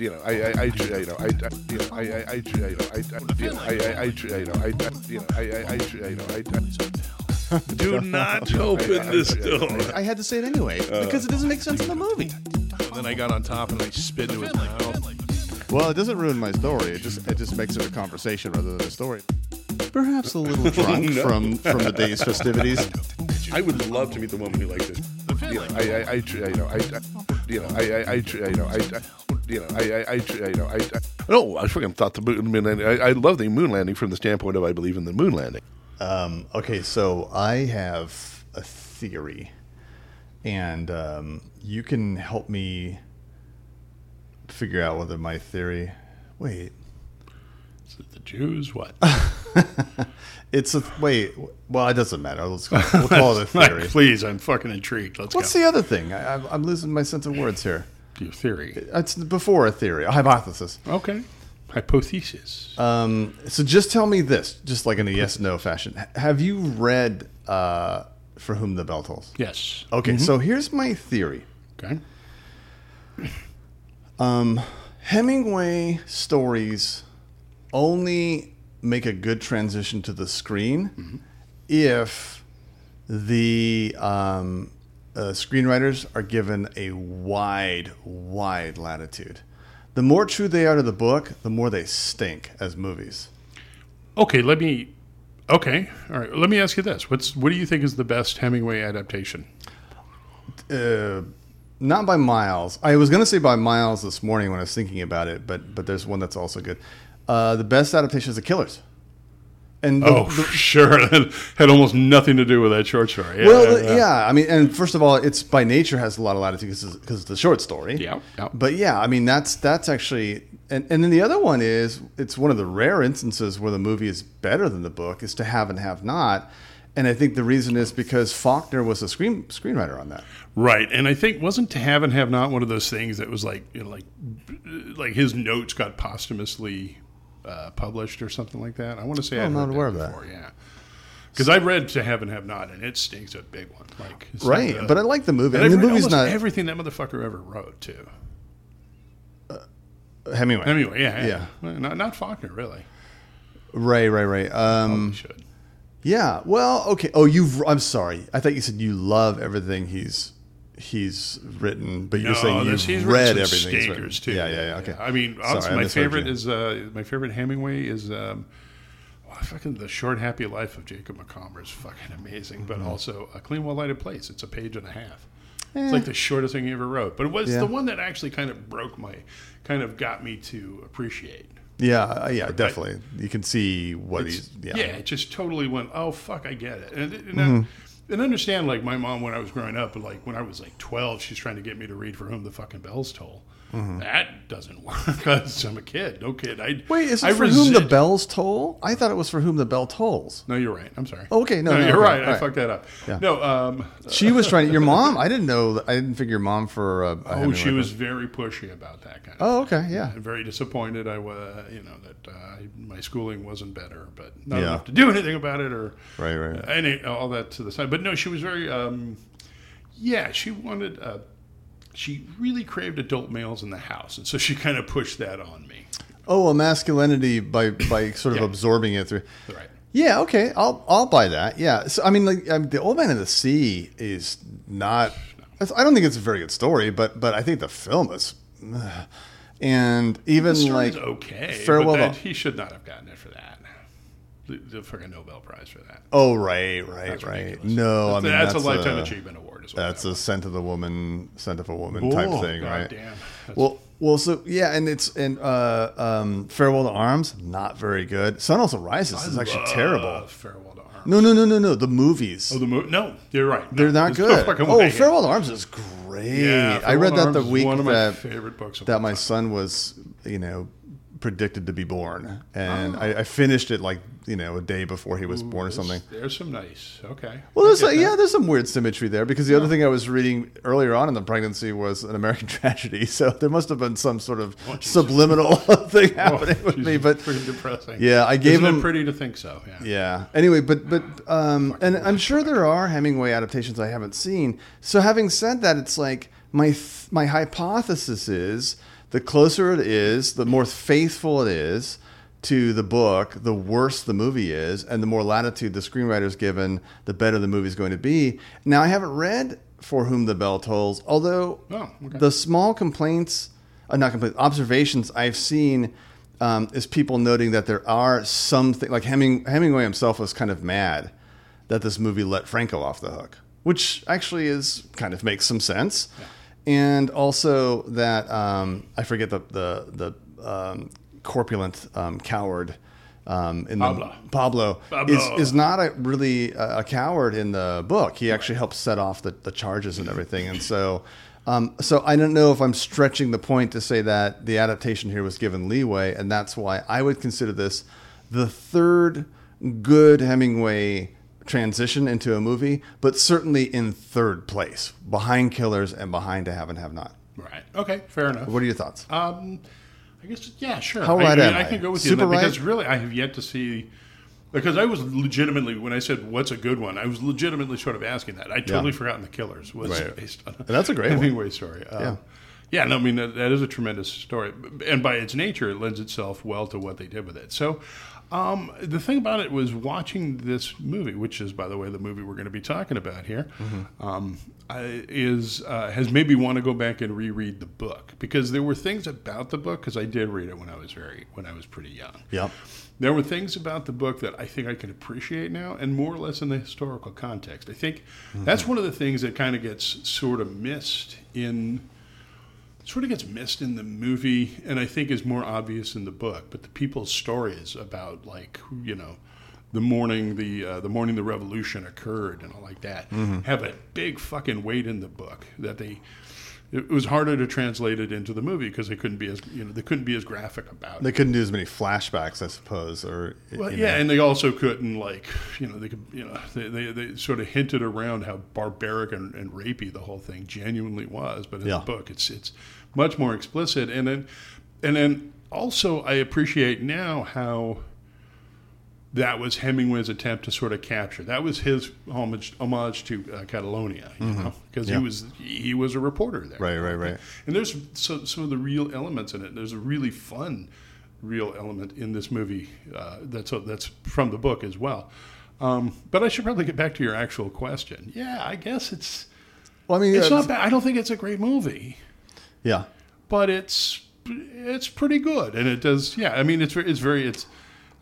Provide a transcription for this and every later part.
you know, I, I, I, you know, I, you know, I, I, I, you know, I, you know, I, I, I, you know, I, you know, I, I, I, you know, I. Do not open this door. I had to say it anyway because it doesn't make sense in the movie. And then I got on top and I spit into his mouth. Well, it doesn't ruin my story. It just it just makes it a conversation rather than a story. Perhaps a little drunk No. from from the day's festivities. I would love to meet the woman who likes it. You know, I, I, I, you know, I, you know, I, I, I, you know, I, you know, I, I, I, you know, I. No, I freaking thought the moon landing. I, I love the moon landing from the standpoint of I believe in the moon landing. Um, okay, so I have a theory, and um, you can help me figure out whether my theory. Wait, Is it the Jews? What? it's a wait. Well, it doesn't matter. Let's we'll call it a theory. Please, I'm fucking intrigued. Let's What's go. the other thing? I, I'm losing my sense of words here. Your theory. It's before a theory, a hypothesis. Okay. Hypothesis. Um, so just tell me this, just like in a yes no fashion. Have you read uh, For Whom the Bell Tolls? yes. Okay, so here's my theory. Okay. Hemingway stories only make a good transition to the screen if the um, uh, screenwriters are given a wide, wide latitude. The more true they are to the book, the more they stink as movies. Okay. Let me. Okay. All right. Let me ask you this. What's what do you think is the best Hemingway adaptation? Uh, not by miles. I was going to say by miles this morning when I was thinking about it, but but there's one that's also good. Uh, the best adaptation is The Killers. And the, Oh, the- sure. That had almost nothing to do with that short story. Yeah, well, yeah, I mean, and first of all, it's by nature has a lot of latitude because it's a short story. Yeah, yeah. But yeah, I mean, that's that's actually, and and then the other one is it's one of the rare instances where the movie is better than the book is to have and have not, and I think the reason is because Faulkner was a screen screenwriter on that. Right, and I think wasn't to have and have not one of those things that was like you know, like like his notes got posthumously uh, published or something like that. I want to say Oh, I'm not aware of that. Yeah, because I read to have and have not, and it stinks a big one. Like Right, uh, but I like the movie. and the movie's not everything that motherfucker ever wrote too. Hemingway. Anyway, yeah, yeah, Yeah. Not not Faulkner really. Right, right, right. Um, should. Yeah. Well, okay. Oh, you've. I'm sorry. I thought you said you love everything he's he's written, but you're No, saying you've he's read everything. he's written. too. Yeah, yeah, yeah. Okay. I mean, honestly, I my favorite is uh, my favorite Hemingway is um, well, fucking the short happy life of Jacob Macomber is fucking amazing, Mm-hmm. but also a clean, well lighted place. It's a page and a half. It's like the shortest thing he ever wrote, but it was Eh. Yeah. the one that actually kind of broke my, kind of got me to appreciate. Yeah, uh, yeah, definitely. You can see what he's. Yeah. Yeah, it just totally went. Oh fuck, I get it, and and, Mm-hmm. And understand like my mom when I was growing up, like when I was like twelve, she's trying to get me to read for whom the fucking bells toll. That doesn't work because I'm a kid. No kid. I Mm-hmm. Wait, is it I for whom the bells toll? I thought it was for whom the bell tolls. No, you're right. I'm sorry. Oh, okay, no, no, you're okay, right. all I right. fucked that up. Yeah. No, um, She was trying. To, Your mom? I didn't know. I didn't figure your mom for. A oh, she was very pushy about that kind of. Oh, okay, yeah. Very disappointed. I was, you know, that uh, my schooling wasn't better, but not Yeah. enough to do anything about it, or Right, right. uh, any all that to the side. But no, she was very, um, yeah, she wanted, uh, she really craved adult males in the house, and so she kind of pushed that on me. Oh, a masculinity by by sort of Yeah. absorbing it through. Right. Yeah, okay, I'll I'll buy that. Yeah, so I mean, like um, the Old Man of the Sea is not. it's- I don't think it's a very good story, but but I think the film is, ugh. and even like okay. Farewell. that, he should not have gotten it for that. The, the fucking Nobel Prize for that. oh right, right, That's right. ridiculous. No, that's, I mean that's, that's a lifetime a, achievement award. Is That's that a scent of the woman, scent of a woman type thing, God right? Damn. Well, well, so yeah, and it's and uh, um, Farewell to Arms, not very good. Sun Also Rises is actually terrible. Farewell to Arms. No, no, no, no, no. The movies. Oh, the movie? No, you're right. No, They're not there's no good. oh, way. Farewell to Arms is great. Yeah, I read that the week one of my that favorite books of that my son was, you know, predicted to be born, and Oh. I, I finished it like you know a day before he was born or something. There's some nice. Okay. Well, there's a, yeah, there's some weird symmetry there because the other thing I was reading earlier on in the pregnancy was an American tragedy, so there must have been some sort of Oh, subliminal thing Oh, happening with me. But pretty depressing. Yeah, I gave Isn't him- It pretty to think so. Yeah. Yeah. Anyway, but but um, and I'm sure there are Hemingway adaptations I haven't seen. So having said that, it's like my th- my hypothesis is the closer it is, the more faithful it is to the book, the worse the movie is, and the more latitude the screenwriter is given, the better the movie's going to be. Now, I haven't read For Whom the Bell Tolls, although Oh, okay. the small complaints, uh, not complaints, observations I've seen um, is people noting that there are some things, like Heming, Hemingway himself was kind of mad that this movie let Franco off the hook, which actually is kind of makes some sense. And also that um, I forget the the the um, corpulent um, coward um, in Pablo. the Pablo, Pablo. is is not a really a, a coward in the book. He actually helps set off the, the charges and everything. And so, um, so I don't know if I'm stretching the point to say that the adaptation here was given leeway, and that's why I would consider this the third good Hemingway transition into a movie, but certainly in third place, behind Killers and behind To Have and Have Not. Right. Okay. Fair enough. What are your thoughts? Um, I guess yeah, sure. How right I, am I I? can go with Super you on that right? because really I have yet to see because I was legitimately when I said what's a good one, I was legitimately sort of asking that. I totally Yeah. forgotten the Killers was Right. based on And that's a great one. Hemingway story. Um, Yeah. yeah, no, I mean that, that is a tremendous story, and by its nature, it lends itself well to what they did with it. So, um, the thing about it was watching this movie, which is, by the way, the movie we're going to be talking about here, Mm-hmm. um, I, is uh, has made me want to go back and reread the book because there were things about the book because I did read it when I was very when I was pretty young. Yep. There were things about the book that I think I can appreciate now, and more or less in the historical context. I think that's one of the things that kind of gets sort of missed in, sort of gets missed in the movie, and I think is more obvious in the book. But the people's stories about, like, you know, the morning the uh, the morning the revolution occurred and all like that have a big fucking weight in the book that they. It was harder to translate it into the movie because they couldn't be as you know they couldn't be as graphic about it. They couldn't do as many flashbacks, I suppose, or Well, yeah, know. and they also couldn't like you know they could you know they, they, they sort of hinted around how barbaric and, and rapey the whole thing genuinely was, but in Yeah. the book it's it's much more explicit, and then and then also I appreciate now how that was Hemingway's attempt to sort of capture that was his homage homage to uh, Catalonia, you know, because Mm-hmm. Yeah. he was he was a reporter there, Right, right, right. and there's so, some of the real elements in it. There's a really fun, real element in this movie uh, that's that's from the book as well. Um, but I should probably get back to your actual question. Yeah, I guess it's Well, I mean, it's uh, not bad. I don't think it's a great movie, Yeah. but it's it's pretty good, and it does. Yeah, I mean, it's very- it's very it's.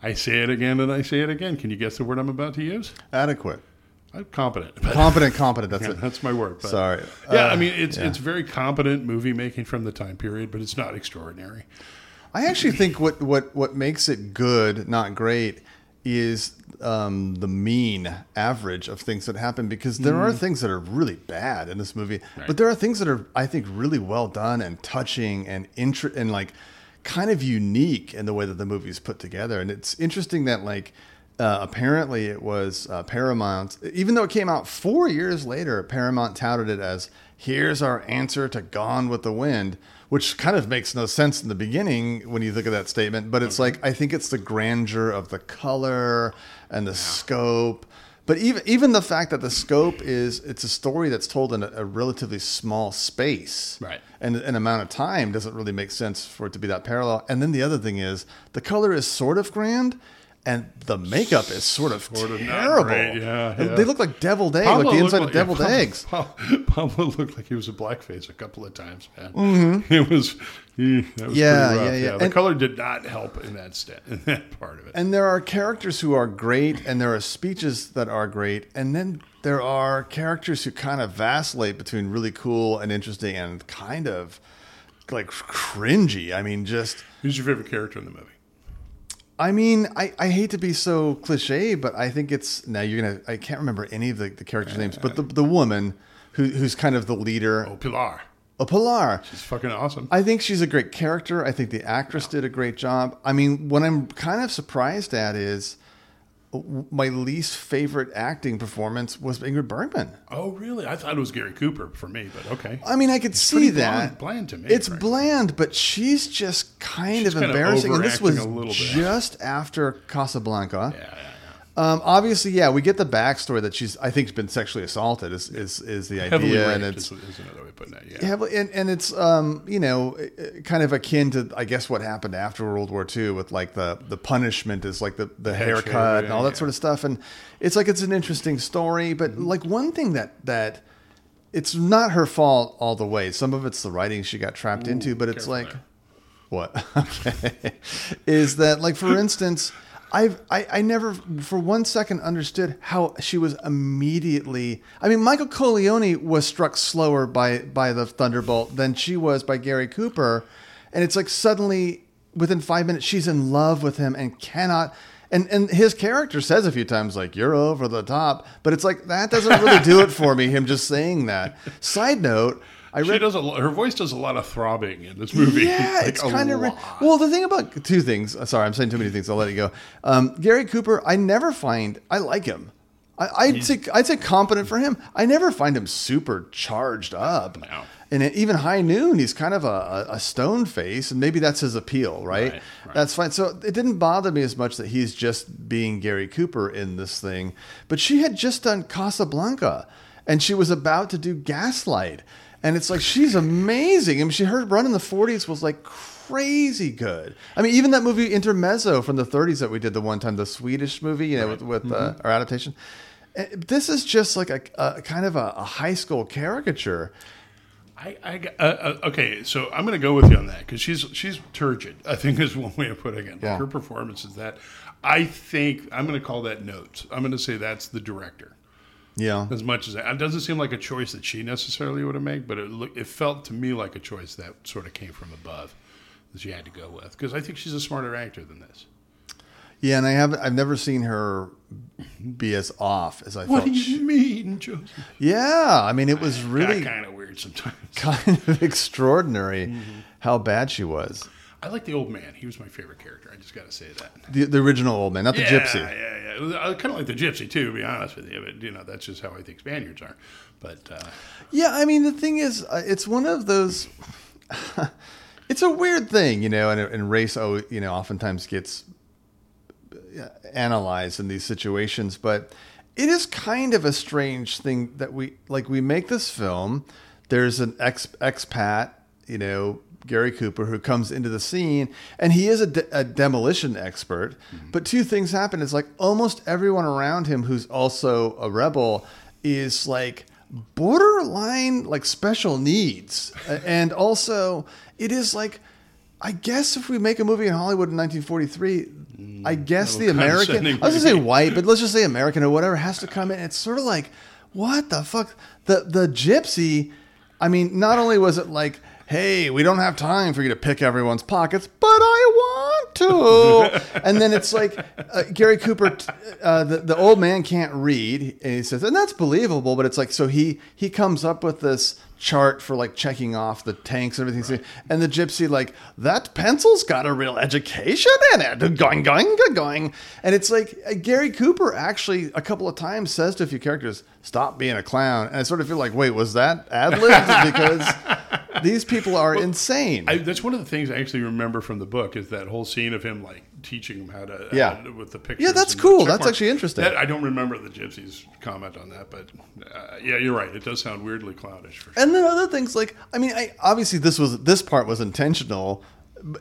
I say it again and I say it again. Can you guess the word I'm about to use? Adequate. I'm competent. Competent, competent. That's Yeah, it. that's my word. but- Sorry. Yeah, Uh, I mean it's yeah. it's very competent movie making from the time period, but it's not extraordinary. I actually think what, what, what makes it good, not great, is um, the mean average of things that happen because there are things that are really bad in this movie, but there are things that are, I think, really well done and touching and inter- and like kind of unique in the way that the movie is put together. And it's interesting that like uh, apparently it was uh, Paramount, even though it came out four years later, Paramount touted it as here's our answer to Gone with the Wind, which kind of makes no sense in the beginning when you think of that statement. But it's like, I think it's the grandeur of the color and the scope. But even even the fact that the scope is it's a story that's told in a, a relatively small space, Right. and an amount of time doesn't really make sense for it to be that parallel. And then the other thing is the color is sort of grand, and the makeup is sort of Sort of terrible. great, yeah, yeah. They look like deviled egg, Pablo like the inside like- of deviled yeah, eggs. Pablo, Pablo looked like he was a blackface a couple of times, man. It was, he, that was Mm-hmm. Yeah, pretty rough. yeah, yeah. The And- color did not help in that st- in that part of it. And there are characters who are great, and there are speeches that are great, and then there are characters who kind of vacillate between really cool and interesting and kind of like cringy. I mean, just Who's your favorite character in the movie? I mean, I, I hate to be so cliche, but I think it's now you're gonna. I can't remember any of the, the characters' names, but the the woman who who's kind of the leader, Oh, Pilar. a Pilar. She's fucking awesome. I think she's a great character. I think the actress did a great job. I mean, what I'm kind of surprised at is my least favorite acting performance was Ingrid Bergman. oh, really? I thought it was Gary Cooper for me, but okay. I mean, I could see that. bland- bland to me, It's bland, but she's just kind She's of kind of embarrassing. and this was a little bit. just after Casablanca. Yeah, yeah, Um, obviously, yeah, we get the backstory that she's, I think, has been sexually assaulted. Is is, is the Heavily idea, raped and it's is, is another way of putting that. Yeah. yeah, and, and it's um, you know, kind of akin to I guess what happened after World War II with like the the punishment is like the the haircut and all that yeah. sort of stuff, and it's like it's an interesting story, but Mm-hmm. like one thing that that it's not her fault all the way. Some of it's the writing she got trapped into, but it's like there. what okay is that like for instance I've, I, I never for one second understood how she was immediately I mean Michael Corleone was struck slower by by the thunderbolt than she was by Gary Cooper. And it's like suddenly within 5 minutes she's in love with him and cannot and and his character says a few times like you're over the top. But it's like that doesn't really do it for me him just saying that. Side note I She does a her voice does a lot of throbbing in this movie. yeah, Like, it's kind of well. The thing about two things. uh, Sorry, I'm saying too many things. I'll let it go. Um, Gary Cooper, I never find I like him. I, I'd say I'd say competent for him. I never find him super charged up. No. And even high noon, he's kind of a, a, a stone face, and maybe that's his appeal, right? Right, right. That's fine. So it didn't bother me as much that he's just being Gary Cooper in this thing. But she had just done Casablanca, and she was about to do Gaslight, and it's like she's amazing. I mean, she her run in the '40s was like crazy good. I mean, even that movie Intermezzo from the '30s that we did the one time, the Swedish movie, you know, with, with uh, our adaptation. Uh, This is just like a, a kind of a, a high school caricature. I, I uh, uh, okay, so I'm going to go with you on that because she's she's turgid. I think is one way of putting it. Like, Yeah. Her performance is that. I think I'm going to call that notes. I'm going to say that's the director. Yeah. As much as that, it doesn't seem like a choice that she necessarily would have made, but it look, it felt to me like a choice that sort of came from above that she had to go with because I think she's a smarter actor than this. Yeah, and I haven't. I've never seen her be as off as I thought. What felt. do she- you mean, Joseph? yeah, I mean, it was really kind of weird sometimes. kind of extraordinary Mm-hmm. how bad she was. I like the old man. He was my favorite character. I just got to say that. The, the original old man, not the yeah, gypsy. Yeah, yeah. I kind of like the gypsy too, to be honest with you. But you know, that's just how I think Spaniards are. But uh, Yeah, I mean, the thing is, uh, it's one of those. it's a weird thing, you know, and, and race, oh, you know, oftentimes gets uh, analyzed in these situations, but it is kind of a strange thing that we like. We make this film. There's an ex expat, you know, Gary Cooper, who comes into the scene, and he is a, de- a demolition expert. Mm-hmm. But two things happen: it's like almost everyone around him who's also a rebel is like borderline like special needs, and also it is like. I guess if we make a movie in Hollywood in 1943, mm, I guess the American, I was gonna say white, but let's just say American or whatever has to come in. It's sort of like, what the fuck? The the gypsy. I mean, not only was it like, hey, we don't have time for you to pick everyone's pockets, but I want to. and then it's like uh, Gary Cooper, t- uh, the the old man can't read, and he says, and that's believable. But it's like, so he he comes up with this chart for like checking off the tanks and everything. And the gypsy like that pencil's got a real education in it. Going, going, going. And it's like uh, Gary Cooper actually a couple of times says to a few characters, "Stop being a clown." And I sort of feel like, wait, was that ad libbed? because these people are insane. I, that's one of the things I actually remember from the book is that whole scene of him like teaching him how to Yeah. how to- with the pictures. Yeah, that's cool. That's actually interesting. That- I don't remember the gypsies comment on that, but uh, yeah, you're right. It does sound weirdly clownish for sure. And then other things like I mean, I obviously this was this part was intentional,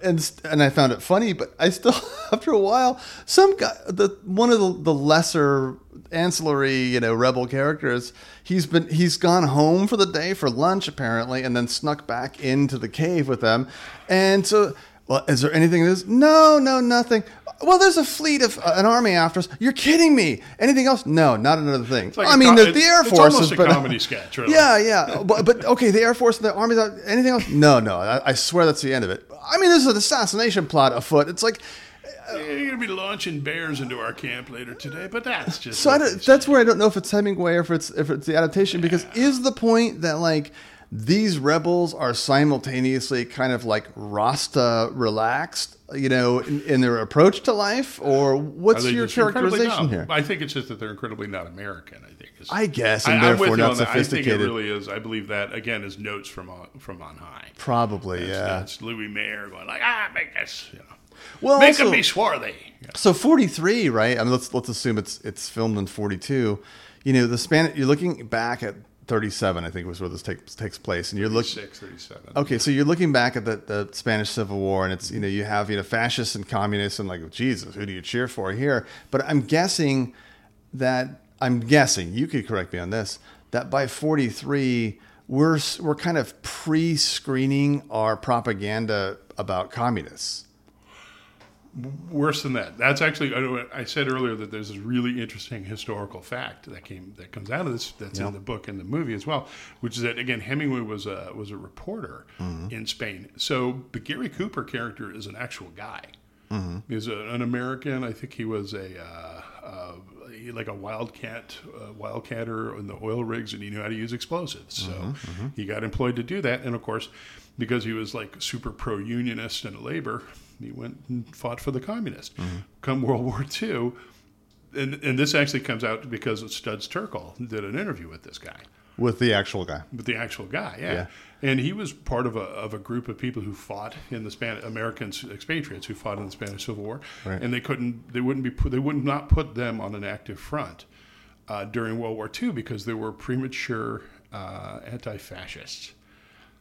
and and I found it funny, but I still after a while some guy the one of the, the lesser ancillary you know rebel characters he's been he's gone home for the day for lunch apparently and then snuck back into the cave with them. And so well is there anything this no no nothing. Well there's a fleet of uh, an army after us. You're kidding me. Anything else? No not another thing. Like i mean com- the, the air it's force almost is a but- comedy sketch, really. yeah yeah. But, but okay the air force and the army anything else? No no. I, I swear that's the end of it. I mean this is an assassination plot afoot. It's like You're going to be launching bears into our camp later today, but that's just. So that's where I don't know if it's Hemingway or if it's if it's the adaptation because is the point that like these rebels are simultaneously kind of like Rasta relaxed, you know, in, in their approach to life, or what's your characterization here? I think it's just that they're incredibly not American. I think. I guess, and I- therefore not that. I think it sophisticated. really is. I believe that again is notes from on, from on high. Probably, It's, yeah. it's Louis Mayer going like, ah, make this, you know, Well, make also- them be swarthy. Yeah. So 43, right? I mean, let's let's assume it's it's filmed in 42. You know, the span. You're looking back at 37, I think was where this takes takes place, and you're looking. 36, 37. Okay, so you're looking back at the, the Spanish Civil War, and it's you know you have you know fascists and communists, and like Jesus, who do you cheer for here? But I'm guessing that I'm guessing you could correct me on this that by 43 we're we're kind of pre-screening our propaganda about communists. Worse than that. That's actually I, I said earlier that there's this really interesting historical fact that came that comes out of this that's in the book and the movie as well, which is that again Hemingway was a was a reporter in Spain. So the Gary Cooper character is an actual guy. He's a, an American. I think he was a uh, uh, like a wildcat uh, wildcatter in the oil rigs, and he knew how to use explosives. So he got employed to do that. And of course, because he was like super pro unionist and labor, he went and fought for the communists. Come World War II, and and this actually comes out because Studs Terkel did an interview with this guy With the actual guy. with the actual guy, yeah. Yeah. And he was part of a of a group of people who fought in the Spanish Americans expatriates who fought in the Spanish Civil War, Right. and they couldn't they wouldn't be put, they would not put them on an active front uh, during World War II because they were premature uh, anti-fascists.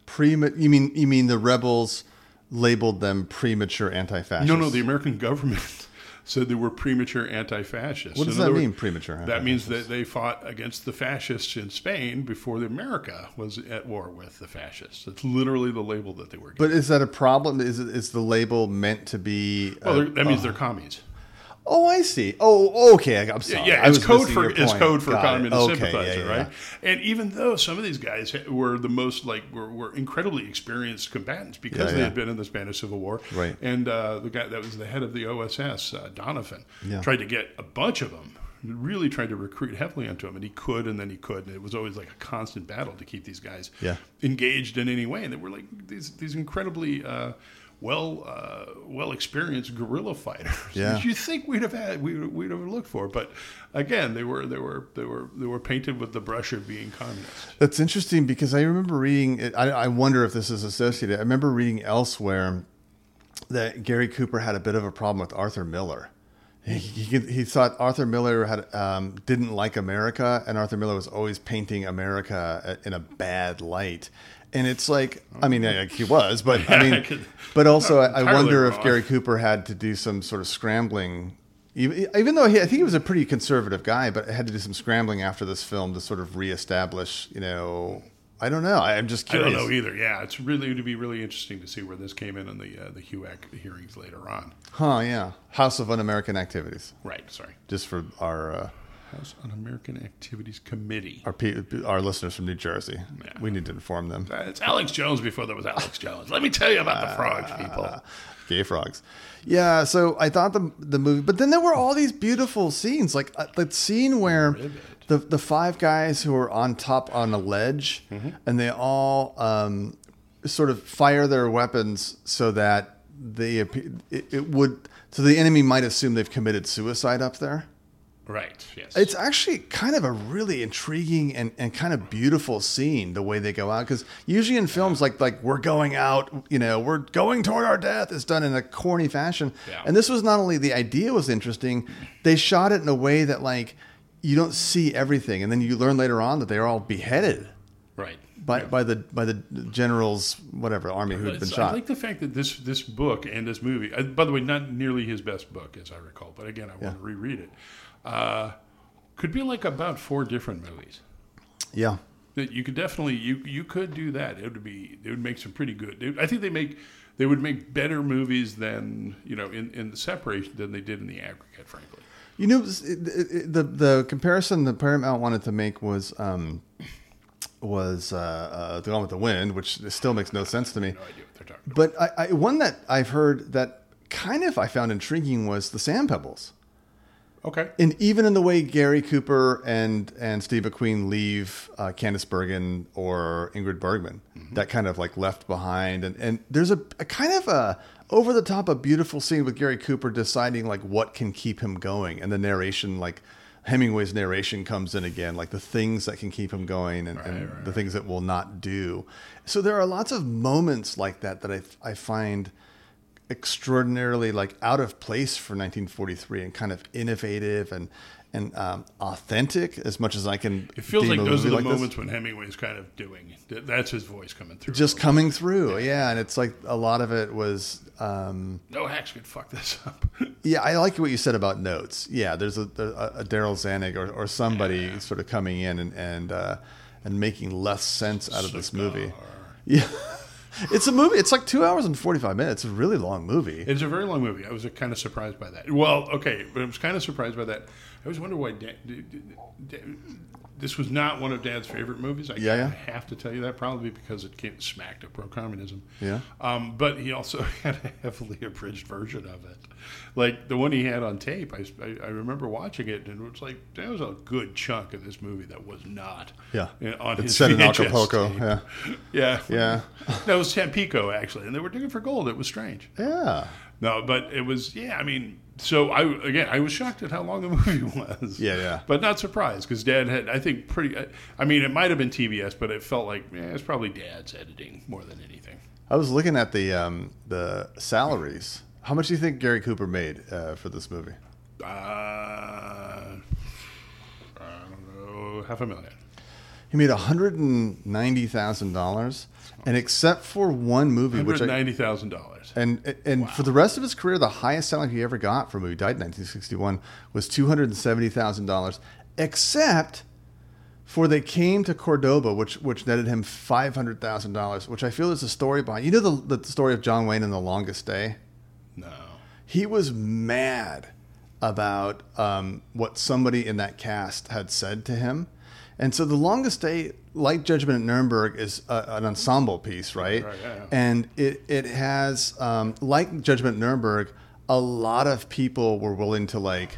Prema- you mean you mean the rebels labeled them premature anti-fascists? No, no, the American government said they were premature anti-fascists. What does that mean, premature That means that they fought against the fascists in Spain before the America was at war with the fascists. That's literally the label that they were. Given. But is that a problem? Is it, is the label meant to be? well, uh, they're- that means they're commies. Oh, I see. Oh, okay. I'm sorry. Yeah, it's was code for it's code for Got communist Okay, sympathizer, yeah, yeah, right? And even though some of these guys were the most like were, were incredibly experienced combatants because Yeah, they had been in the Spanish Civil War, Right. And uh, the guy that was the head of the OSS, uh, Donovan, Yeah. tried to get a bunch of them. Really tried to recruit heavily into him, and he could, and then he couldn't. It was always like a constant battle to keep these guys engaged in any way. And they were like these these incredibly uh, well uh, well experienced guerrilla fighters. Yeah. you think we'd have had we we'd have looked for, but again, they were they were they were they were painted with the brush of being communist. That's interesting because I remember reading. it- I, I wonder if this is associated. I remember reading elsewhere that Gary Cooper had a bit of a problem with Arthur Miller. He, he, he thought Arthur Miller had um, didn't like America, and Arthur Miller was always painting America in a bad light. And it's like, I mean, like he was, but I mean, but also, I, I wonder if. Gary Cooper had to do some sort of scrambling. Even, even though he, I think he was a pretty conservative guy, but had to do some scrambling after this film to sort of reestablish, you know, I don't know. I, I'm just curious. I don't know either. Yeah, it's really to be really interesting to see where this came in in the uh, the HUAC hearings later on. Huh? Yeah. House of Un-American Activities, Right. Sorry. just for our uh, House Un-American Activities Committee. our pe- our listeners from New Jersey. Yeah. We need to inform them. Uh, It's Alex Jones before there was Alex Jones. Let me tell you about the frogs, people. Gay frogs. Yeah, so I thought the the movie, but then there were all these beautiful scenes, like uh, the scene where the the five guys who are on top on a ledge, and they all um, sort of fire their weapons so that they it, it would so the enemy might assume they've committed suicide up there. Right. Yes. It's actually kind of a really intriguing and, and kind of beautiful scene the way they go out because usually in films like like we're going out, you know, we're going toward our death. It's done in a corny fashion, Yeah. and this was not only the idea was interesting, they shot it in a way that like you don't see everything, and then you learn later on that they are all beheaded right. by by the by the generals, whatever army who had been shot. I like the fact that this this book and this movie, uh, by the way, not nearly his best book as I recall, but again, I want Yeah. to reread it. Uh, could be like about four different movies. yeah, That you could definitely you you could do that. It would be it would make some pretty good. they- I think they make they would make better movies than you know in in the separation than they did in the aggregate, frankly. You know, the the comparison that Paramount wanted to make was um, was uh, uh, the Gone with the Wind, which still makes no sense to me. No idea what they're talking about. But I, I, one that I've heard that kind of I found intriguing was the Sand Pebbles. Okay. and even in the way Gary Cooper and and Steve McQueen leave uh, Candice Bergen or Ingrid Bergman, that kind of like left behind, and and there's a, a kind of a over the top, a beautiful scene with Gary Cooper deciding like what can keep him going, and the narration like. Hemingway's narration comes in again, like the things that can keep him going and, and right, the things that will not do. So there are lots of moments like that that I, I find extraordinarily like out of place for 1943 and kind of innovative and and um, authentic as much as I can. It feels like those are the like this. moments when Hemingway's kind of doing. That's his voice coming through. just coming through, yeah. And it's like a lot of it was. Um, no hacks could fuck this up. yeah, I like what you said about notes. Yeah, there's a, a, a Darryl Zanuck or, or somebody sort of coming in and and uh, and making less sense out of this movie. Yeah, it's a movie. It's like two hours and forty five minutes. It's a really long movie. It's a very long movie. I was kind of surprised by that. Well, okay, but I was kind of surprised by that. I always wonder why Dan, this was not one of Dad's favorite movies. I Yeah, yeah. have to tell you that probably because it came smacked of pro communism. Yeah. Um, but he also had a heavily abridged version of it, like the one he had on tape. I, I, I remember watching it, and it was like there was a good chunk of this movie that was not. Yeah. On It's his set in Acapulco. tape. Yeah. Yeah. Yeah. That was Tampico actually, and they were digging for gold. It was strange. Yeah. No, but it was yeah. I mean, so I again I was shocked at how long the movie was. Yeah, yeah. But not surprised because Dad had I think pretty. I mean, it might have been TBS, but it felt like yeah, it's probably Dad's editing more than anything. I was looking at the um, the salaries. How much do you think Gary Cooper made uh, for this movie? Uh, I don't know, half a million. He made one hundred and ninety thousand dollars, and except for one movie, which I, ninety thousand dollars. And and for the rest of his career, the highest salary he ever got for a movie, died in nineteen sixty one, was two hundred and seventy thousand dollars, except for they came to Cordoba, which which netted him five hundred thousand dollars, which I feel is a story behind. You know the the story of John Wayne and the Longest Day. No. he was mad about um, what somebody in that cast had said to him. And so the longest day, like Judgment at Nuremberg, is a, an ensemble piece, right? Right, yeah, yeah. And it it has um, like Judgment at Nuremberg, a lot of people were willing to like.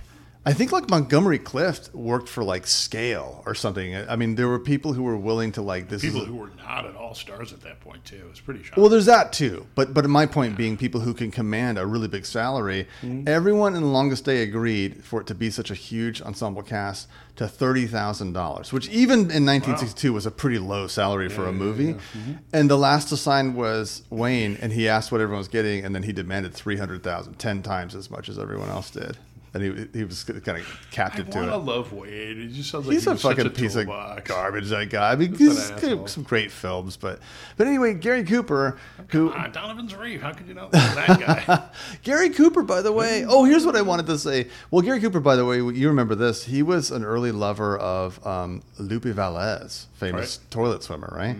I think like Montgomery Clift worked for like Scale or something. I mean, there were people who were willing to like this. People is who were not at all stars at that point too. It's pretty shocking. well, there's that too. But but my point being, people who can command a really big salary. Mm-hmm. Everyone in the longest day agreed for it to be such a huge ensemble cast to thirty thousand dollars, which even in 1962 was a pretty low salary for a movie. Mm-hmm. And the last assigned was Wayne, and he asked what everyone was getting, and then he demanded three hundred thousand, ten times as much as everyone else did. And he he was kind of capped I to it. to love Wade. It just sounds like He's he a fucking piece toolbox. of garbage. That guy. I mean, he's got some great films, but but anyway, Gary Cooper, who Ah, Donovan's Reef. How could you not know that guy? Gary Cooper, by the way. Oh, here's what I wanted to say. Well, Gary Cooper, by the way, you remember this? He was an early lover of um, Lupe Velez, famous Right. toilet swimmer, right?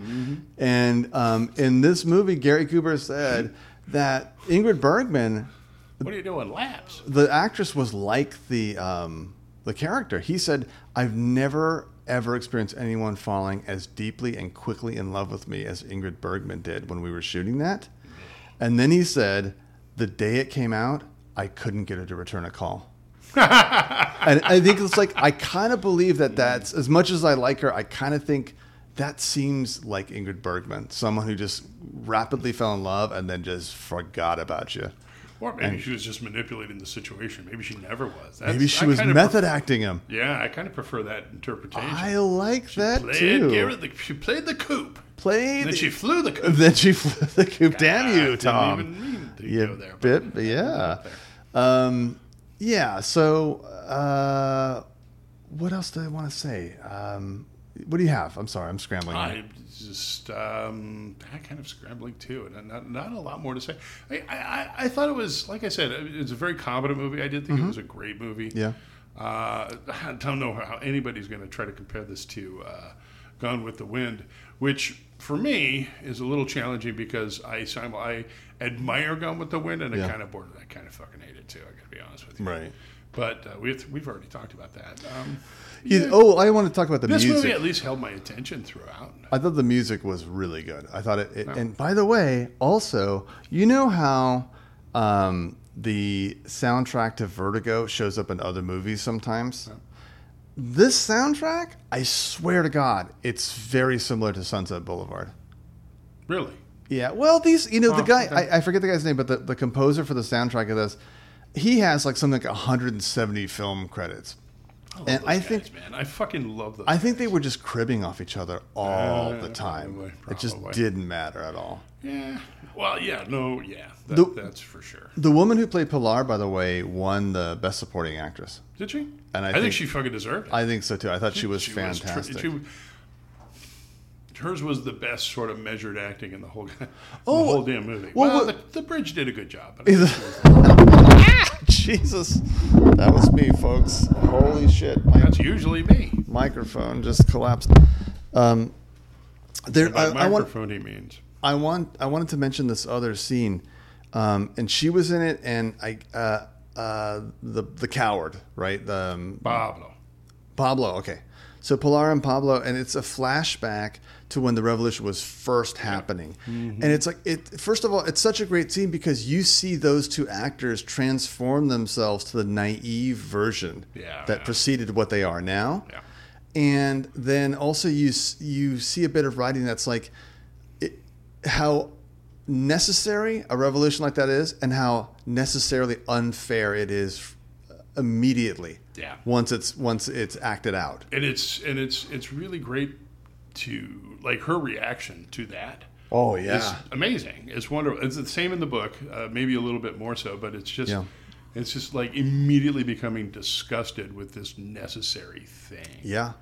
And um, in this movie, Gary Cooper said that Ingrid Bergman, what are you doing? Laps. the actress, was like the um, the character. He said, "I've never." Ever experienced anyone falling as deeply and quickly in love with me as Ingrid Bergman did when we were shooting that. And then he said, the day it came out, I couldn't get her to return a call. and I think it's like I kind of believe that that's as much as I like her. I kind of think that seems like Ingrid Bergman, someone who just rapidly fell in love and then just forgot about you. Or maybe she was just manipulating the situation. Maybe she never was. That's, Maybe she I was method pref- acting him. yeah, I kind of prefer that interpretation. I like that played too. The, she played the coop. Played. And then she flew the coop. then she flew the coop. Damn Ah, you, didn't Tom. even mean to you go there, bit, but yeah. Um, yeah. So, uh, what else do I want to say? Um, what do you have? I'm sorry, I'm scrambling. I just um, I kind of scrambling too, and not, not a lot more to say. I, I, I thought it was like I said, it's a very competent movie. I did think it was a great movie. Mm-hmm. Yeah. Uh, I don't know how anybody's going to try to compare this to uh, Gone with the Wind, which for me is a little challenging because I I admire Gone with the Wind, and I kind of border I kind of fucking hate it too. I got to be honest with you. Right. But uh, we've we've already talked about that. Um, Yeah. Oh, I want to talk about the music. this music. movie at least held my attention throughout. I thought the music was really good. I thought it, it and by the way, also, you know how um, the soundtrack to Vertigo shows up in other movies sometimes. This soundtrack, I swear to God, it's very similar to Sunset Boulevard. Really? Yeah, well, these, you know, the Oh, guy, okay. I, I forget the guy's name, but the, the composer for the soundtrack of this, he has like something like 170 film credits. I love And I guys, think- man, I fucking love those. I think they were just cribbing off each other all Uh, the time. probably, It just didn't matter at all. Yeah. Well, yeah. No. Yeah. That, The- that's for sure. The woman who played Pilar, by the way, won the Best Supporting Actress. Did she? And I think, think- she fucking deserved it. I think so too. I thought she was tr- fantastic. she- hers was the best sort of measured acting in the whole, the Oh, whole damn movie. well, Well, the, the bridge did a good job. Jesus, that was me, folks. Holy shit, my that's usually me. microphone just collapsed. Um, there, I, I want, microphone, he means. I want, I wanted to mention this other scene, um, and she was in it, and I, uh, uh, the the coward, right? The um, Pablo. Pablo, okay. So Pilar and Pablo, and it's a flashback to when the revolution was first happening. Mm-hmm. And it's like it first of all, it's such a great scene because you see those two actors transform themselves to the naive version Yeah, that yeah. preceded what they are now. Yeah. And then also you you see a bit of writing that's like it, how necessary a revolution like that is and how necessarily unfair it is immediately Yeah. once it's once it's acted out And it's and it's it's really great to like her reaction to that. oh is amazing. It's wonderful. It's the same in the book, uh, maybe a little bit more so, but it's just Yeah. it's just like immediately becoming disgusted with this necessary thing. yeah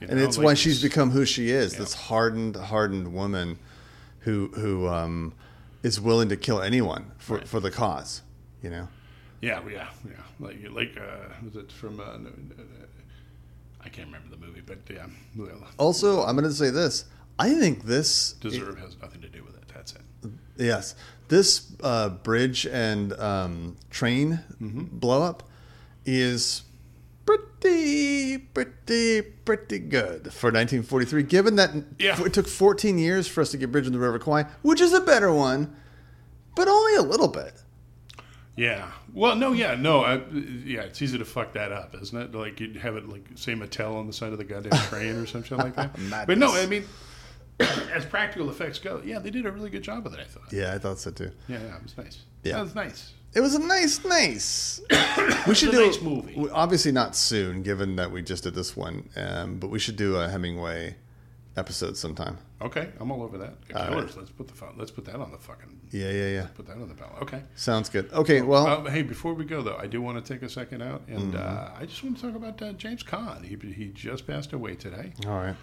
You and know, it's like why she's become who she is Yeah. this hardened hardened woman who who um is willing to kill anyone for Right. for the cause you know Yeah, yeah, yeah. Like like uh, was it from? Uh, no, no, no, I can't remember the movie, but yeah, also i'm going to say this i think this deserve has nothing to do with it. That's it. Yes, this uh, bridge and um, train Mm-hmm. blow up is pretty, pretty, pretty good for 1943. Given that Yeah. it took 14 years for us to get Bridge in the River Kwai, which is a better one, but only a little bit. Yeah. Well, no, yeah, no, I, yeah. It's easy to fuck that up, isn't it? Like you'd have it like say Mattel on the side of the goddamn train or something like that. but no, I mean, as practical effects go, yeah, they did a really good job with it. I thought. Yeah, I thought so too. Yeah, yeah, it was nice. Yeah. that was nice. It was a nice, nice. we should do nice movie. Obviously, not soon, given that we just did this one. Um, but we should do a Hemingway episode sometime. Okay, I'm all over that. Killers. right. Let's put the let's put that on the fucking Yeah, yeah, yeah. put that on the ballot. Okay. Sounds good. Okay, well, Uh, hey, before we go though, I do want to take a second out, and Mm-hmm. uh, I just want to talk about uh, James Caan. He he just passed away today. all right.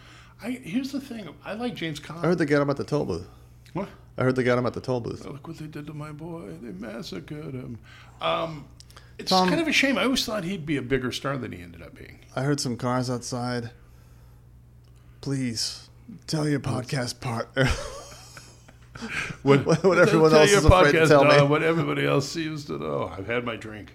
I here's the thing. I like James Caan. I heard they got him at the toll booth. what? I heard they got him at the toll booth. Look what they did to my boy. They massacred him. Um, it's Tom- kind of a shame. I always thought he'd be a bigger star than he ended up being. I heard some cars outside. Please tell your podcast partner What, what everyone Tell else is afraid to tell dog me. What everybody else seems to know. I've had my drink.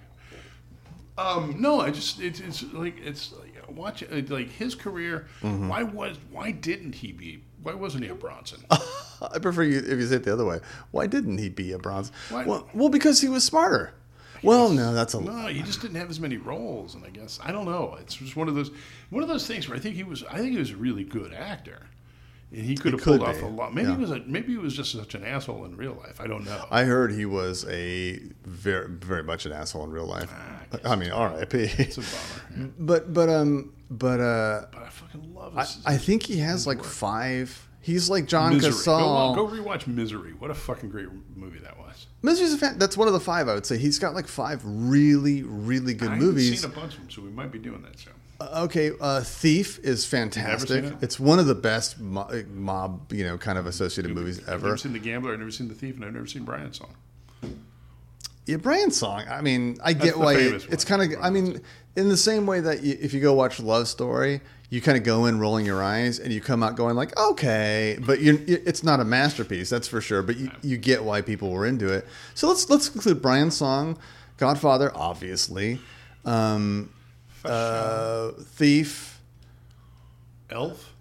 Um, no, I just it's, it's like it's like watch it, like his career. Mm-hmm. Why was why didn't he be? Why wasn't he a Bronson? I prefer you if you say it the other way. Why didn't he be a Bronson? Why- Well, well, because he was smarter. Well, no, that's a No, he just didn't have as many roles, and I guess I don't know. It's just one of those one of those things where I think he was. I think he was a really good actor, and he could have could pulled off be, a lot. Maybe yeah. he was a maybe he was just such an asshole in real life. I don't know. I heard he was a very, very much an asshole in real life. Ah, I mean, R.I.P. it's a bummer. yeah. But, but, um, but, uh, But I fucking love I. I think he has like five. He's like John Misery. Go, go rewatch Misery. What a fucking great movie that was. Misery's a fan. That's one of the five I would say. He's got like five really, really good movies. I movies. seen a bunch of them, so we might be doing that soon. Uh, okay, uh, Thief is fantastic. it? It's one of the best mo- mob, you know, kind of associated movies ever. I've never seen The Gambler. I've never seen The Thief, and I've never seen Brian's Song. Yeah, Brian song. I mean, I That's get why it, it's kind of. I mean, in the same way that you, if you go watch Love Story, you kind of go in rolling your eyes and you come out going like, okay, but you're, it's not a masterpiece, that's for sure. But you, you get why people were into it. So let's let's include Brian's song, Godfather, obviously, um, uh, Thief. Elf.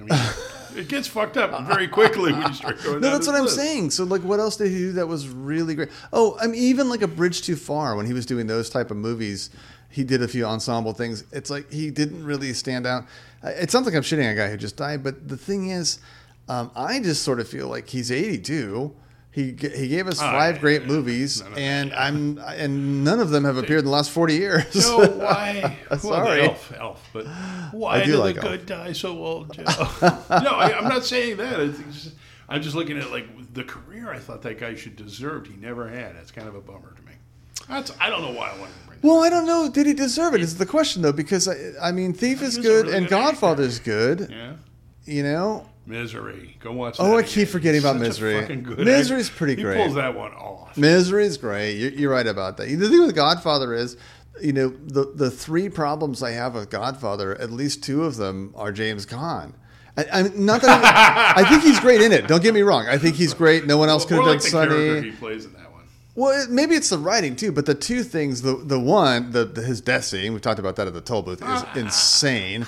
I mean, it gets fucked up very quickly when you start going. No, that's what I'm list. saying. So, like, what else did he do that was really great? Oh, I mean, even like a Bridge Too Far when he was doing those type of movies, he did a few ensemble things. It's like he didn't really stand out. It sounds like I'm shitting on a guy who just died, but the thing is, um, I just sort of feel like he's 82. He he gave us five yeah, great yeah. movies, and I'm and none of them have appeared in the last 40 years. No, why? Well, Sorry. Elf, Elf, but why do did like the Elf. good die so old, Joe? no, I, I'm not saying that. Just, I'm just looking at like the career I thought that guy should deserved. He never had. That's kind of a bummer to me. That's I don't know why I wanted to bring. that Well, I don't know. Did he deserve it? Is the question though? Because I, I mean, Thief is He was a good really and good actor. Godfather's good. Yeah, You know, Misery. Go watch. Oh, I keep forgetting about Misery. Misery's actor. pretty great. he pulls that one off. Misery's great. You're, you're right about that. The thing with Godfather is, you know, the the three problems I have with Godfather, at least two of them are James Caan. I, I'm not that I, I think he's great in it. Don't get me wrong. I think he's great. No one else could have like done Sonny. he plays in that one. Well, maybe it's the writing too, but the two things, the the one, the, the his death scene, we talked about that at the toll booth, is insane.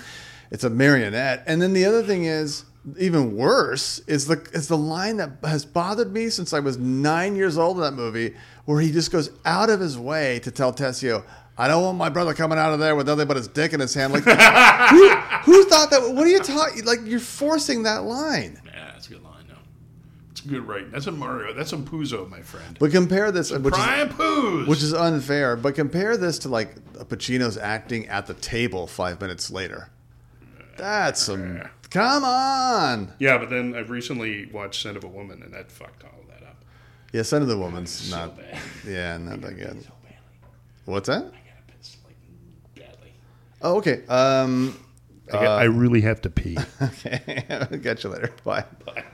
It's a marionette, and then the other thing is even worse is the is the line that has bothered me since I was nine years old in that movie, where he just goes out of his way to tell Tessio. I don't want my brother coming out of there with nothing but his dick in his hand. Like, who, who thought that? What are you talking? Like, you're forcing that line. Yeah, that's a good line. No, it's a good writing. That's a Mario. That's a Puzo, my friend. But compare this, which is which is unfair. But compare this to like Pacino's acting at the table five minutes later. That's some. Come on. yeah, but then I've recently watched Scent of a Woman, and that fucked all of that up. Yeah, Scent of a Woman's So not. bad. Yeah, not that good. So. What's that? I gotta piss like badly. Oh, okay. Um, I, got, I really have to pee. okay. Catch you later. Bye. Bye.